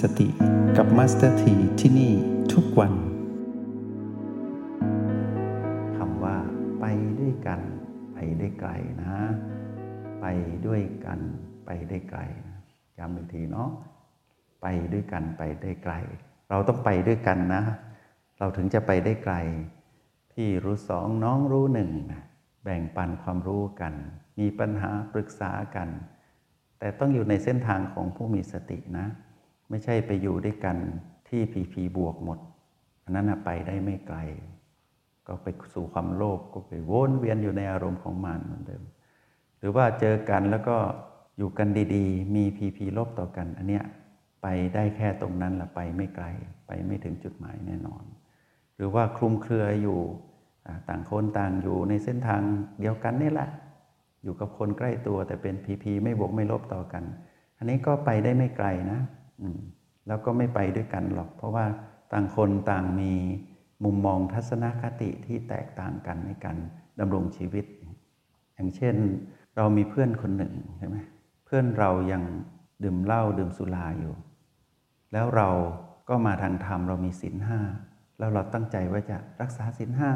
สติกับมาสเตอร์ทีที่นี่ทุกวันคำว่าไปด้วยกัน ไปได้ไกลนะ ไปด้วยกันไปได้ไกลนะย้ำอีกทีเนาะไปด้วยกันไปได้ไกล เราต้องไปด้วยกันนะ เราถึงจะไปได้ไกล พี่รู้สองน้องรู้หนึ่งแบ่งปันความรู้กัน มีปัญหาปรึกษากัน แต่ต้องอยู่ในเส้นทางของผู้มีสตินะ ไม่ใช่ไปอยู่ด้วยกันที่พีพีบวกหมด อันนั้นไปได้ไม่ไกล ก็ไปสู่ความโลภก็ไปวนเวียนอยู่ในอารมณ์ของมันเหมือนเดิม หรือว่าเจอกันแล้วก็อยู่กันดีๆ มีพีพีลบต่อกัน อันเนี้ยไปได้แค่ตรงนั้นละไปไม่ไกล ไปไม่ถึงจุดหมายแน่นอน หรือว่าคลุมเครืออยู่ต่างคนต่างอยู่ในเส้นทางเดียวกันนี่แหละ อยู่กับคนใกล้ตัวแต่เป็นพีพีไม่บวกไม่ลบต่อกัน อันนี้ก็ไปได้ไม่ไกลนะ แล้วก็ไม่ไปด้วยกันหรอก เพราะว่าต่างคนต่างมีมุมมองทัศนคติที่แตกต่างกันในการดำรงชีวิต อย่างเช่น เรามีเพื่อนคนหนึ่งใช่ไหมเพื่อนเรายังดื่มเหล้าดื่มสุราอยู่ แล้วเราก็มาทางธรรมเรามีศีลห้าแล้วเราตั้งใจว่าจะรักษาศีลห้า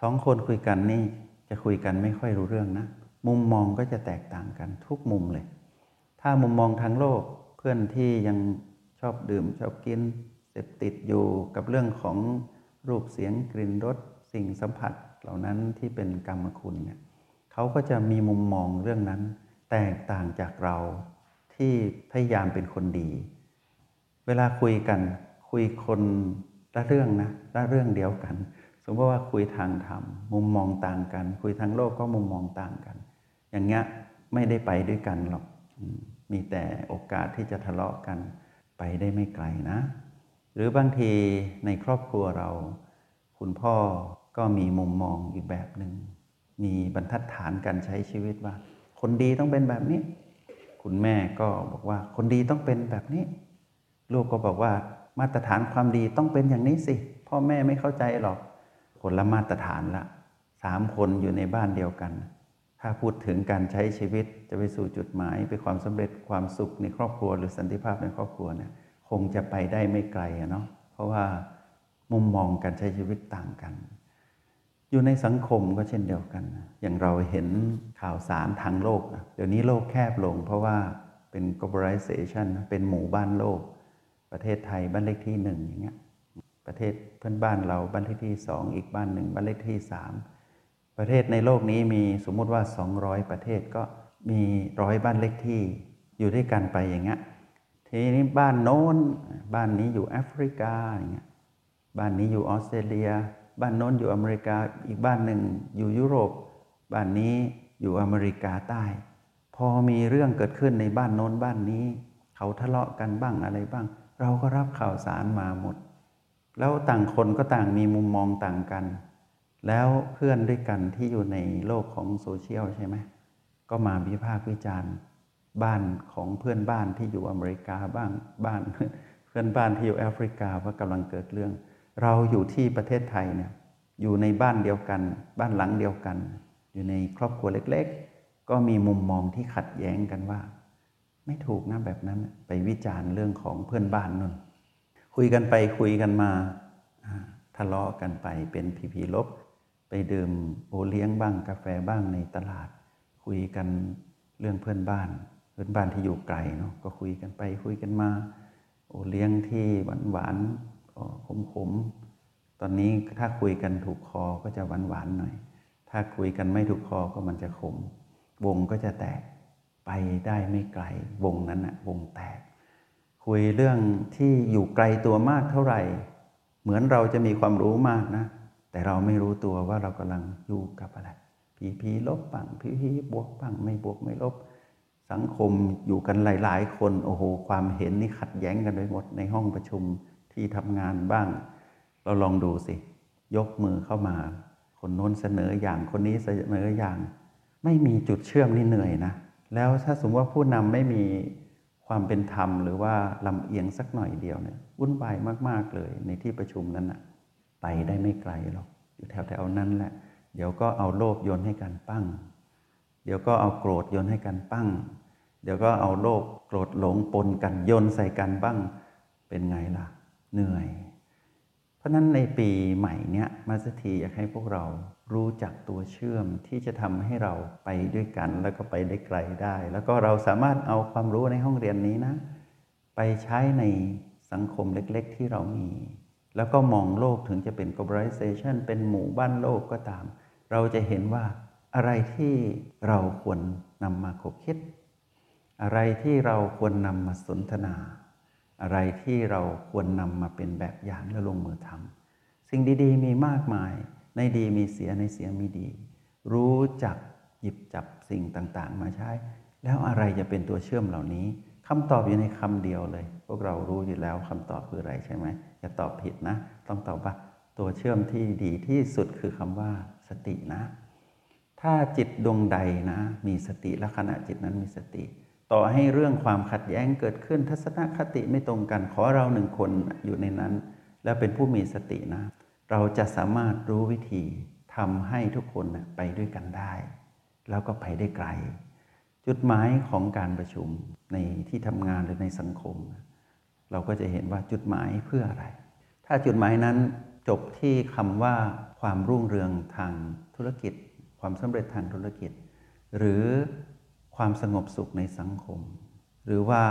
สองคนคุยกันนี่จะคุยกันไม่ค่อยรู้เรื่องนะ มุมมองก็จะแตกต่างกันทุกมุมเลย ถ้ามุมมองทางโลก เพื่อนที่ยังชอบดื่มชอบกินเสพติดอยู่กับเรื่องของรูปเสียงกลิ่นรสสิ่งสัมผัสเหล่านั้นที่เป็นกรรมคุณเนี่ยเขาก็จะมีมุมมองเรื่องนั้น แตกต่างจากเราที่พยายามเป็นคนดี เวลาคุยกันคุยคนละเรื่องนะละเรื่องเดียวกัน สมมติว่าคุยทางธรรมมุมมองต่างกัน คุยทางโลกก็มุมมองต่างกัน อย่างเงี้ยไม่ได้ไปด้วยกันหรอก มีแต่โอกาสที่จะทะเลาะกันไปได้ไม่ไกลนะ หรือบางทีในครอบครัวเรา คุณพ่อก็มีมุมมองอีกแบบหนึ่งมีบรรทัดฐานการใช้ชีวิตว่า คนดีต้องเป็นแบบนี้ คุณแม่ก็บอกว่าคนดีต้องเป็นแบบนี้ ลูกก็บอกว่ามาตรฐานความดีต้องเป็นอย่างนี้สิ พ่อแม่ไม่เข้าใจหรอกคนละมาตรฐานละสามคนอยู่ในบ้านเดียวกัน ถ้าพูดถึงการใช้ชีวิตจะไปสู่จุดหมายไปความสำเร็จความสุขในครอบครัว หรือสันติภาพในครอบครัวเนี่ยคงจะไปได้ไม่ไกลเนาะเพราะว่ามุมมองการใช้ชีวิตต่างกัน อยู่ในสังคมก็เช่นเดียวกัน อย่างเราเห็นข่าวสารทางโลก เดี๋ยวนี้โลกแคบลง เพราะว่าเป็น globalization เป็นหมู่บ้านโลก ประเทศไทยบ้านเลขที่หนึ่งอย่างเงี้ยประเทศเพื่อนบ้านเราบ้านเลขที่สองอีกบ้านหนึ่งบ้านเลขที่สาม ประเทศในโลกนี้มีสมมุติว่า 200 ประเทศก็มีร้อยบ้านเลขที่อยู่ด้วยกันไปอย่างเงี้ยทีนี้บ้านโน้นบ้านนี้อยู่แอฟริกาอย่างเงี้ยบ้านนี้อยู่ออสเตรเลีย บ้านโน้นอยู่อเมริกาอีกบ้านหนึ่งอยู่ยุโรป บ้านนี้อยู่อเมริกาใต้ พอมีเรื่องเกิดขึ้นในบ้านโน้นบ้านนี้ เขาทะเลาะกันบ้างอะไรบ้าง เราก็รับข่าวสารมาหมด แล้วต่างคนก็ต่างมีมุมมองต่างกัน แล้วเพื่อนด้วยกันที่อยู่ในโลกของโซเชียลใช่ไหมก็มาวิพากษ์วิจารณ์บ้านของเพื่อนบ้านที่อยู่อเมริกาบ้างบ้านเพื่อนบ้านที่อยู่แอฟริกาว่ากำลังเกิดเรื่อง เราอยู่ที่ประเทศไทยเนี่ยอยู่ในบ้านเดียวกัน บ้านหลังเดียวกัน อยู่ในครอบครัวเล็ก ๆ ก็มีมุมมองที่ขัดแย้งกันว่า ไม่ถูกนะแบบนั้นไปวิจารณ์เรื่องของเพื่อนบ้านนั่นคุยกันไปคุยกันมาอ่าทะเลาะกันไปเป็นพีพีลบ ไปดื่มโอเลี้ยงบ้างกาแฟบ้างในตลาด คุยกันเรื่องเพื่อนบ้าน เพื่อนบ้านที่อยู่ไกลเนาะก็คุยกันไปคุยกันมา โอเลี้ยงที่หวานหวานขมขมๆตอนนี้ถ้าคุยกันถูกคอก็จะหวานหวานหน่อย ถ้าคุยกันไม่ถูกคอก็มันจะขม วงก็จะแตกไปได้ไม่ไกล วงนั้นอะวงแตก คุยเรื่องที่อยู่ไกลตัวมากเท่าไหร่ เหมือนเราจะมีความรู้มากนะ แต่เราไม่รู้ตัวว่าเรากำลังอยู่กับอะไรผีผีลบบ้างผีผีบวกบ้างไม่บวกไม่ลบ สังคมอยู่กันหลาย ๆ คนโอ้โหความเห็นนี่ขัดแย้งกันไปหมดในห้องประชุมที่ทำงานบ้าง เราลองดูสิ ยกมือเข้ามา คนโน้นเสนออย่างคนนี้เสนออย่าง ไม่มีจุดเชื่อมนี่เหนื่อยนะ แล้วถ้าสมมติว่าผู้นำไม่มีความเป็นธรรม หรือว่าลำเอียงสักหน่อยเดียวเนี่ยวุ่นวายมาก ๆ เลยในที่ประชุมนั้นนะ ไปได้ไม่ไกลหรอกอยู่แถวๆนั้นแหละ เดี๋ยวก็เอาโลภโยนให้กันปั้ง เดี๋ยวก็เอาโกรธโยนให้กันปั้ง เดี๋ยวก็เอาโลภโกรธหลงปนกันโยนใส่กันบ้าง เป็นไงล่ะ เหนื่อย เพราะนั้นในปีใหม่เนี้ยมาสถีอยากให้พวกเรารู้จักตัวเชื่อมที่จะทำให้เราไปด้วยกันแล้วก็ไปได้ไกลได้ แล้วก็เราสามารถเอาความรู้ในห้องเรียนนี้นะ ไปใช้ในสังคมเล็ก ๆ ที่เรามี แล้วก็มองโลกถึงจะเป็น globalization เป็นหมู่บ้านโลกก็ตาม เราจะเห็นว่าอะไรที่เราควรนำมาคบคิด อะไรที่เราควรนำมาสนทนา อะไรที่เราควรนำมาเป็นแบบอย่างและลงมือทำสิ่งดีๆ มีมากมาย ในดีมีเสียในเสียมีดี รู้จักหยิบจับสิ่งต่างๆ มาใช้ แล้วอะไรจะเป็นตัวเชื่อมเหล่านี้ คำตอบอยู่ในคำเดียวเลย พวกเรารู้อยู่แล้วคำตอบคืออะไรใช่ไหมอย่าตอบผิดนะ ต้องตอบว่าตัวเชื่อมที่ดีที่สุดคือคำว่าสตินะ ถ้าจิตดวงใดนะ มีสติและขณะจิตนั้นมีสติ ต่อให้เรื่องความขัดแย้งเกิดขึ้นทัศนคติไม่ตรงกันขอเราหนึ่งคนอยู่ในนั้น แล้วเป็นผู้มีสตินะ เราจะสามารถรู้วิธีทำให้ทุกคนนะไปด้วยกันได้ แล้วก็ไปได้ไกล จุดหมายของการประชุมในที่ทำงานหรือในสังคม เราก็จะเห็นว่าจุดหมายเพื่ออะไร ถ้าจุดหมายนั้นจบที่คำว่าความรุ่งเรืองทางธุรกิจ ความสำเร็จทางธุรกิจ หรือความสงบสุขในสังคม หรือว่า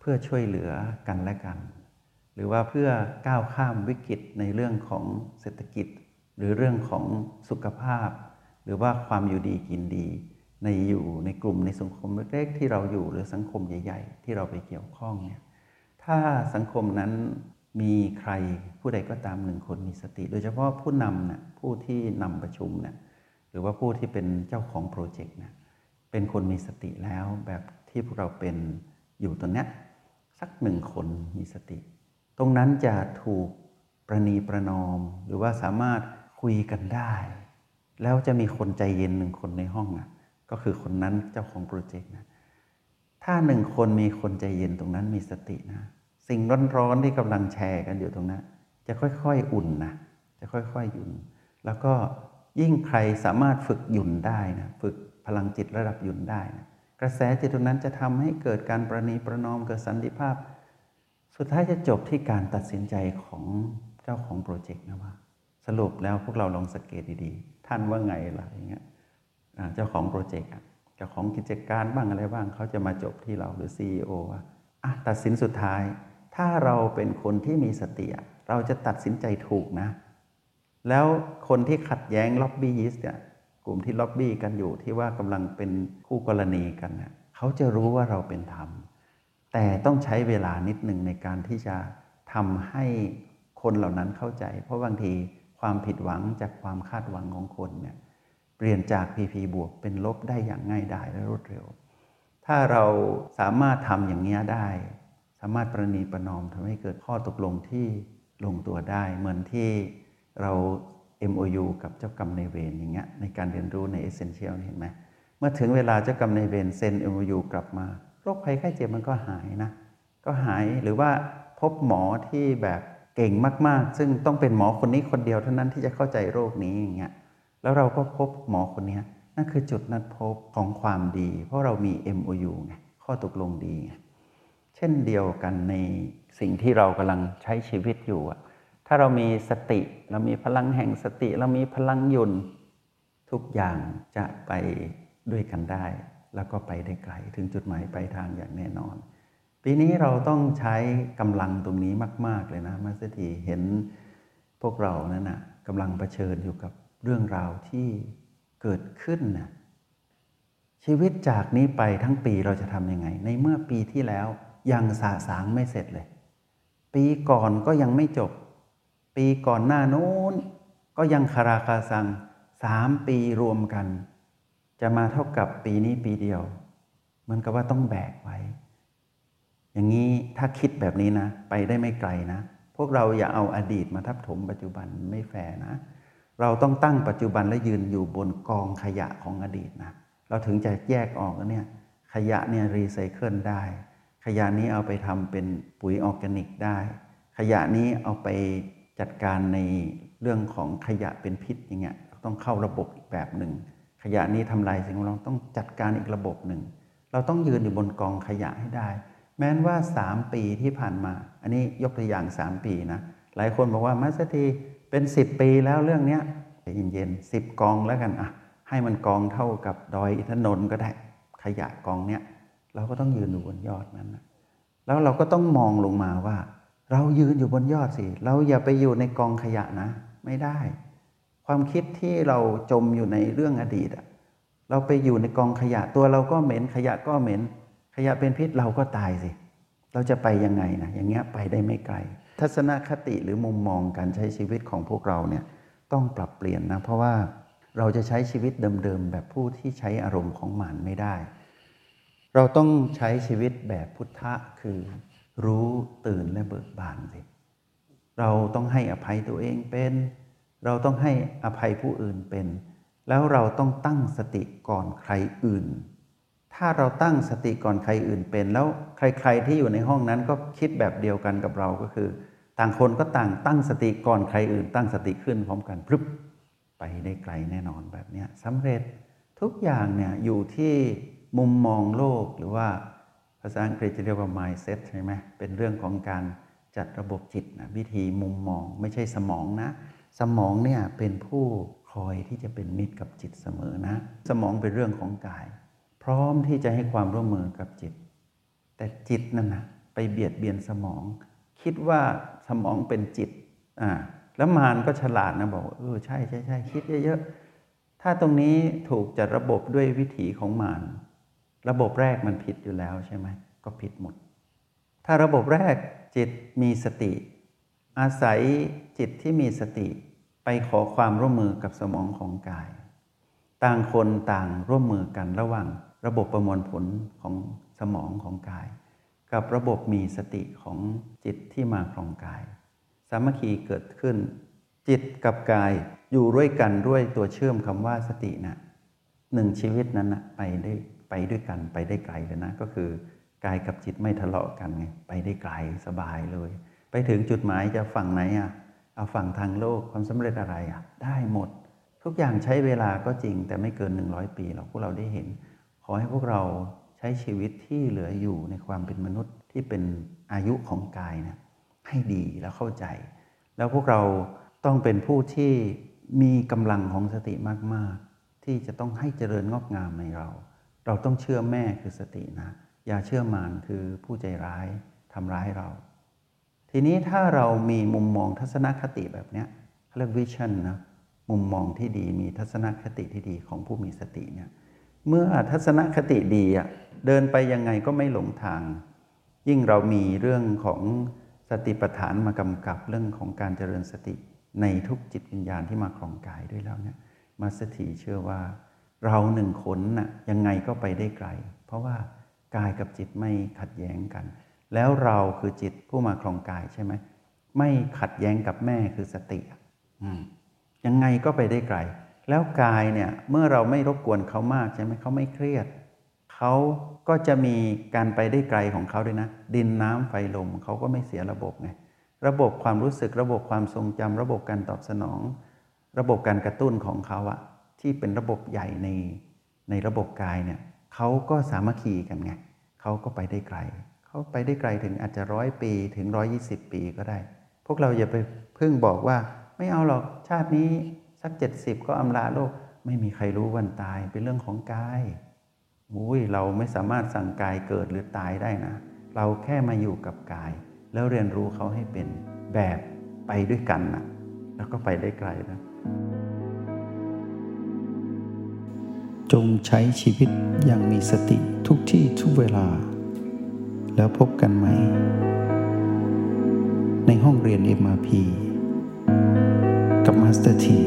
เพื่อช่วยเหลือกันและกัน หรือว่าเพื่อก้าวข้ามวิกฤตในเรื่องของเศรษฐกิจ หรือเรื่องของสุขภาพ หรือว่าความอยู่ดีกินดี ในอยู่ในกลุ่มในสังคมเล็กๆที่เราอยู่หรือสังคมใหญ่ ๆ ที่เราไปเกี่ยวข้องเนี่ยถ้าสังคมนั้นมีใครผู้ใดก็ตามหนึ่งคนมีสติ โดยเฉพาะผู้นำนะผู้ที่นำประชุมนะหรือว่าผู้ที่เป็นเจ้าของโปรเจกต์นะเป็นคนมีสติแล้วแบบที่พวกเราเป็นอยู่ตรงนี้สักหนึ่งคนมีสติ ตรงนั้นจะถูกประนีประนอม หรือว่าสามารถคุยกันได้ แล้วจะมีคนใจเย็นหนึ่งคนในห้องอะ ก็คือคนนั้นเจ้าของโปรเจกต์นะถ้าหนึ่งคนมีคนใจเย็นตรงนั้นมีสตินะ สิ่งร้อนๆที่กำลังแชร์กันอยู่ตรงนั้น จะค่อยๆอุ่นนะจะค่อยๆหยุ่น แล้วก็ยิ่งใครสามารถฝึกหยุ่นได้นะฝึกพลังจิตระดับหยุ่นได้นะกระแสจิตตรงนั้นจะทำให้เกิดการประนีประนอมเกิดสันติภาพ สุดท้ายจะจบที่การตัดสินใจของเจ้าของโปรเจกต์นะว่า สรุปแล้วพวกเราลองสังเกตดีๆ ท่านว่าไงล่ะอย่างเงี้ย เจ้าของโปรเจกต์เจ้าของกิจการบ้างอะไรบ้างเขาจะมาจบที่เราหรือ CEO ว่าอะตัดสินสุดท้าย ถ้าเราเป็นคนที่มีสติเราจะตัดสินใจถูกนะ แล้วคนที่ขัดแย้งล็อบบี้ยิสเนี่ยกลุ่มที่ล็อบบี้กันอยู่ที่ว่ากำลังเป็นคู่กรณีกันเนี่ยเขาจะรู้ว่าเราเป็นธรรม แต่ต้องใช้เวลานิดหนึ่งในการที่จะทำให้คนเหล่านั้นเข้าใจ เพราะบางทีความผิดหวังจากความคาดหวังของคนเนี่ย เปลี่ยนจาก PP บวกเป็นลบได้อย่างง่ายดายและรวดเร็ว ถ้าเราสามารถทำอย่างนี้ได้ สามารถประนีประนอมทำให้เกิดข้อตกลงที่ลงตัวได้ เหมือนที่เรา MOU กับเจ้ากรรมในเวรอย่างเงี้ยในการเรียนรู้ใน Essential เห็นไหมเมื่อถึงเวลาเจ้ากรรมในเวรเซ็น MOU กลับมา โรคภัยไข้เจ็บมันก็หายนะ ก็หายหรือว่าพบหมอที่แบบเก่งมาก ๆ ซึ่งต้องเป็นหมอคนนี้คนเดียวเท่านั้นที่จะเข้าใจโรคนี้อย่างเงี้ย แล้วเราก็พบหมอคนนี้นั่นคือจุดนัดพบของความดี เพราะเรามี MOU ไงข้อตกลงดีไงเช่นเดียวกันในสิ่งที่เรากำลังใช้ชีวิตอยู่อะถ้าเรามีสติเรามีพลังแห่งสติ เรามีพลังยุนทุกอย่างจะไปด้วยกันได้ แล้วก็ไปได้ไกลถึงจุดหมายปลายทางอย่างแน่นอน ปีนี้เราต้องใช้กำลังตรงนี้มาก ๆ เลยนะมาสถีเห็นพวกเรานั่นนะกำลังเผชิญอยู่กับ เรื่องราวที่เกิดขึ้นนะชีวิตจากนี้ไปทั้งปีเราจะทำยังไง ในเมื่อปีที่แล้วยังสาสางไม่เสร็จเลย ปีก่อนก็ยังไม่จบ ปีก่อนหน้านู้น ก็ยังคาราคาซังสามปีรวมกัน จะมาเท่ากับปีนี้ปีเดียวเหมือนกับว่าต้องแบกไว้ อย่างนี้ถ้าคิดแบบนี้นะ ไปได้ไม่ไกลนะ พวกเราอย่าเอาอดีตมาทับถมปัจจุบันไม่แฟร์นะ เราต้องตั้งปัจจุบันและยืนอยู่บนกองขยะของอดีตนะ เราถึงจะแยกออกเนี่ยขยะเนี่ยรีไซเคิลได้ ขยะนี้เอาไปทำเป็นปุ๋ยออร์แกนิกได้ ขยะนี้เอาไปจัดการในเรื่องของขยะเป็นพิษอย่างเงี้ยต้องเข้าระบบอีกแบบหนึ่ง ขยะนี้ทำลายสิ่งแวดล้อมต้องจัดการอีกระบบหนึ่ง เราต้องยืนอยู่บนกองขยะให้ได้ แม้นว่า 3 ปีที่ผ่านมา อันนี้ยกตัวอย่าง 3 ปีนะ หลายคนบอกว่ามัสตี เป็น10ปีแล้วเรื่องเนี้ยเย็นๆสิบกองแล้วกันอะให้มันกองเท่ากับดอยอินทนนท์ก็ได้ขยะกองเนี้ยเราก็ต้องยืนอยู่บนยอดนั้นนะแล้วเราก็ต้องมองลงมาว่า เรายืนอยู่บนยอดสิ เราอย่าไปอยู่ในกองขยะนะ ไม่ได้ ความคิดที่เราจมอยู่ในเรื่องอดีตอะเราไปอยู่ในกองขยะตัวเราก็เหม็นขยะก็เหม็น ขยะเป็นพิษเราก็ตายสิ เราจะไปยังไงนะอย่างเงี้ยไปได้ไม่ไกล ทัศนคติหรือมุมมองการใช้ชีวิตของพวกเราเนี่ยต้องปรับเปลี่ยนนะ เพราะว่าเราจะใช้ชีวิตเดิมๆแบบผู้ที่ใช้อารมณ์ของหมานไม่ได้ เราต้องใช้ชีวิตแบบพุทธะคือรู้ตื่นและเบิกบานสิเราต้องให้อภัยตัวเองเป็น เราต้องให้อภัยผู้อื่นเป็น แล้วเราต้องตั้งสติก่อนใครอื่น ถ้าเราตั้งสติก่อนใครอื่นเป็น แล้วใครๆที่อยู่ในห้องนั้นก็คิดแบบเดียวกันกับเราก็คือ ต่างคนก็ต่างตั้งสติก่อนใครอื่น ตั้งสติขึ้นพร้อมกันพรึบไปได้ไกลแน่นอนแบบนี้สำเร็จทุกอย่างเนี่ยอยู่ที่มุมมองโลกหรือว่าภาษาอังกฤษจะเรียกว่า mindset ใช่ไหมเป็นเรื่องของการจัดระบบจิตนะวิธีมุมมองไม่ใช่สมองนะ สมองเนี่ยเป็นผู้คอยที่จะเป็นมิตรกับจิตเสมอนะ สมองเป็นเรื่องของกาย พร้อมที่จะให้ความร่วมมือกับจิต แต่จิตนั่นนะไปเบียดเบียนสมอง คิดว่าสมองเป็นจิตอ่าแล้วมารก็ฉลาดนะบอกเออใช่ใช่ใช่คิดเยอะๆถ้าตรงนี้ถูกจัดระบบด้วยวิถีของมารระบบแรกมันผิดอยู่แล้วใช่ไหมก็ผิดหมด ถ้าระบบแรกจิตมีสติ อาศัยจิตที่มีสติไปขอความร่วมมือกับสมองของกาย ต่างคนต่างร่วมมือกันระหว่างระบบประมวลผลของสมองของกาย กับระบบมีสติของจิตที่มาครองกาย สามัคคีเกิดขึ้น จิตกับกายอยู่ด้วยกันด้วยตัวเชื่อมคำว่าสตินะหนึ่งชีวิตนั้นนะไปได้ไปด้วยกันไปได้ไกลเลยนะ ก็คือกายกับจิตไม่ทะเลาะกันไงไปได้ไกลสบายเลย ไปถึงจุดหมายจะฝั่งไหนอะเอาฝั่งทางโลกความสำเร็จอะไรอะได้หมด ทุกอย่างใช้เวลาก็จริงแต่ไม่เกิน 100 ปีเราพวกเราได้เห็น ขอให้พวกเรา ใช้ชีวิตที่เหลืออยู่ในความเป็นมนุษย์ที่เป็นอายุของกายนะให้ดีแล้วเข้าใจ แล้วพวกเราต้องเป็นผู้ที่มีกำลังของสติมาก ๆ ที่จะต้องให้เจริญงอกงามในเรา เราต้องเชื่อแม่คือสตินะ อย่าเชื่อมารคือผู้ใจร้ายทำร้ายเรา ทีนี้ถ้าเรามีมุมมองทัศนคติแบบนี้เรียกวิชั่นนะมุมมองที่ดีมีทัศนคติที่ดีของผู้มีสติเนี่ย เมื่อทัศนคติดีอะเดินไปยังไงก็ไม่หลงทาง ยิ่งเรามีเรื่องของสติปัฏฐานมากำกับเรื่องของการเจริญสติในทุกจิตวิญญาณที่มาครองกายด้วยแล้วเนี่ยมาสถีเชื่อว่า เราหนึ่งคนน่ะยังไงก็ไปได้ไกล เพราะว่ากายกับจิตไม่ขัดแย้งกัน แล้วเราคือจิตผู้มาครองกายใช่ไหมไม่ขัดแย้งกับแม่คือสติยังไงก็ไปได้ไกล แล้วกายเนี่ยเมื่อเราไม่รบกวนเขามากใช่ไหมเขาไม่เครียด เขาก็จะมีการไปได้ไกลของเขาด้วยนะ ดินน้ำไฟลมเขาก็ไม่เสียระบบไงระบบความรู้สึกระบบความทรงจำระบบการตอบสนอง ระบบการกระตุ้นของเขาอะที่เป็นระบบใหญ่ในในระบบกายเนี่ยเขาก็สามัคคีกันไงเขาก็ไปได้ไกลเขาไปได้ไกลถึงอาจจะร้อยปีถึงร้อยี่สิบปีก็ได้ พวกเราอย่าไปพึ่งบอกว่าไม่เอาหรอกชาตินี้ สักเจ็ดสิบก็อำลาโลก ไม่มีใครรู้วันตายเป็นเรื่องของกายอุ้ยเราไม่สามารถสั่งกายเกิดหรือตายได้นะ เราแค่มาอยู่กับกาย แล้วเรียนรู้เขาให้เป็นแบบไปด้วยกันนะแล้วก็ไปได้ไกลนะจงใช้ชีวิตอย่างมีสติทุกที่ทุกเวลา แล้วพบกันใหม่ ในห้องเรียน MRP กับมาสเตอร์ที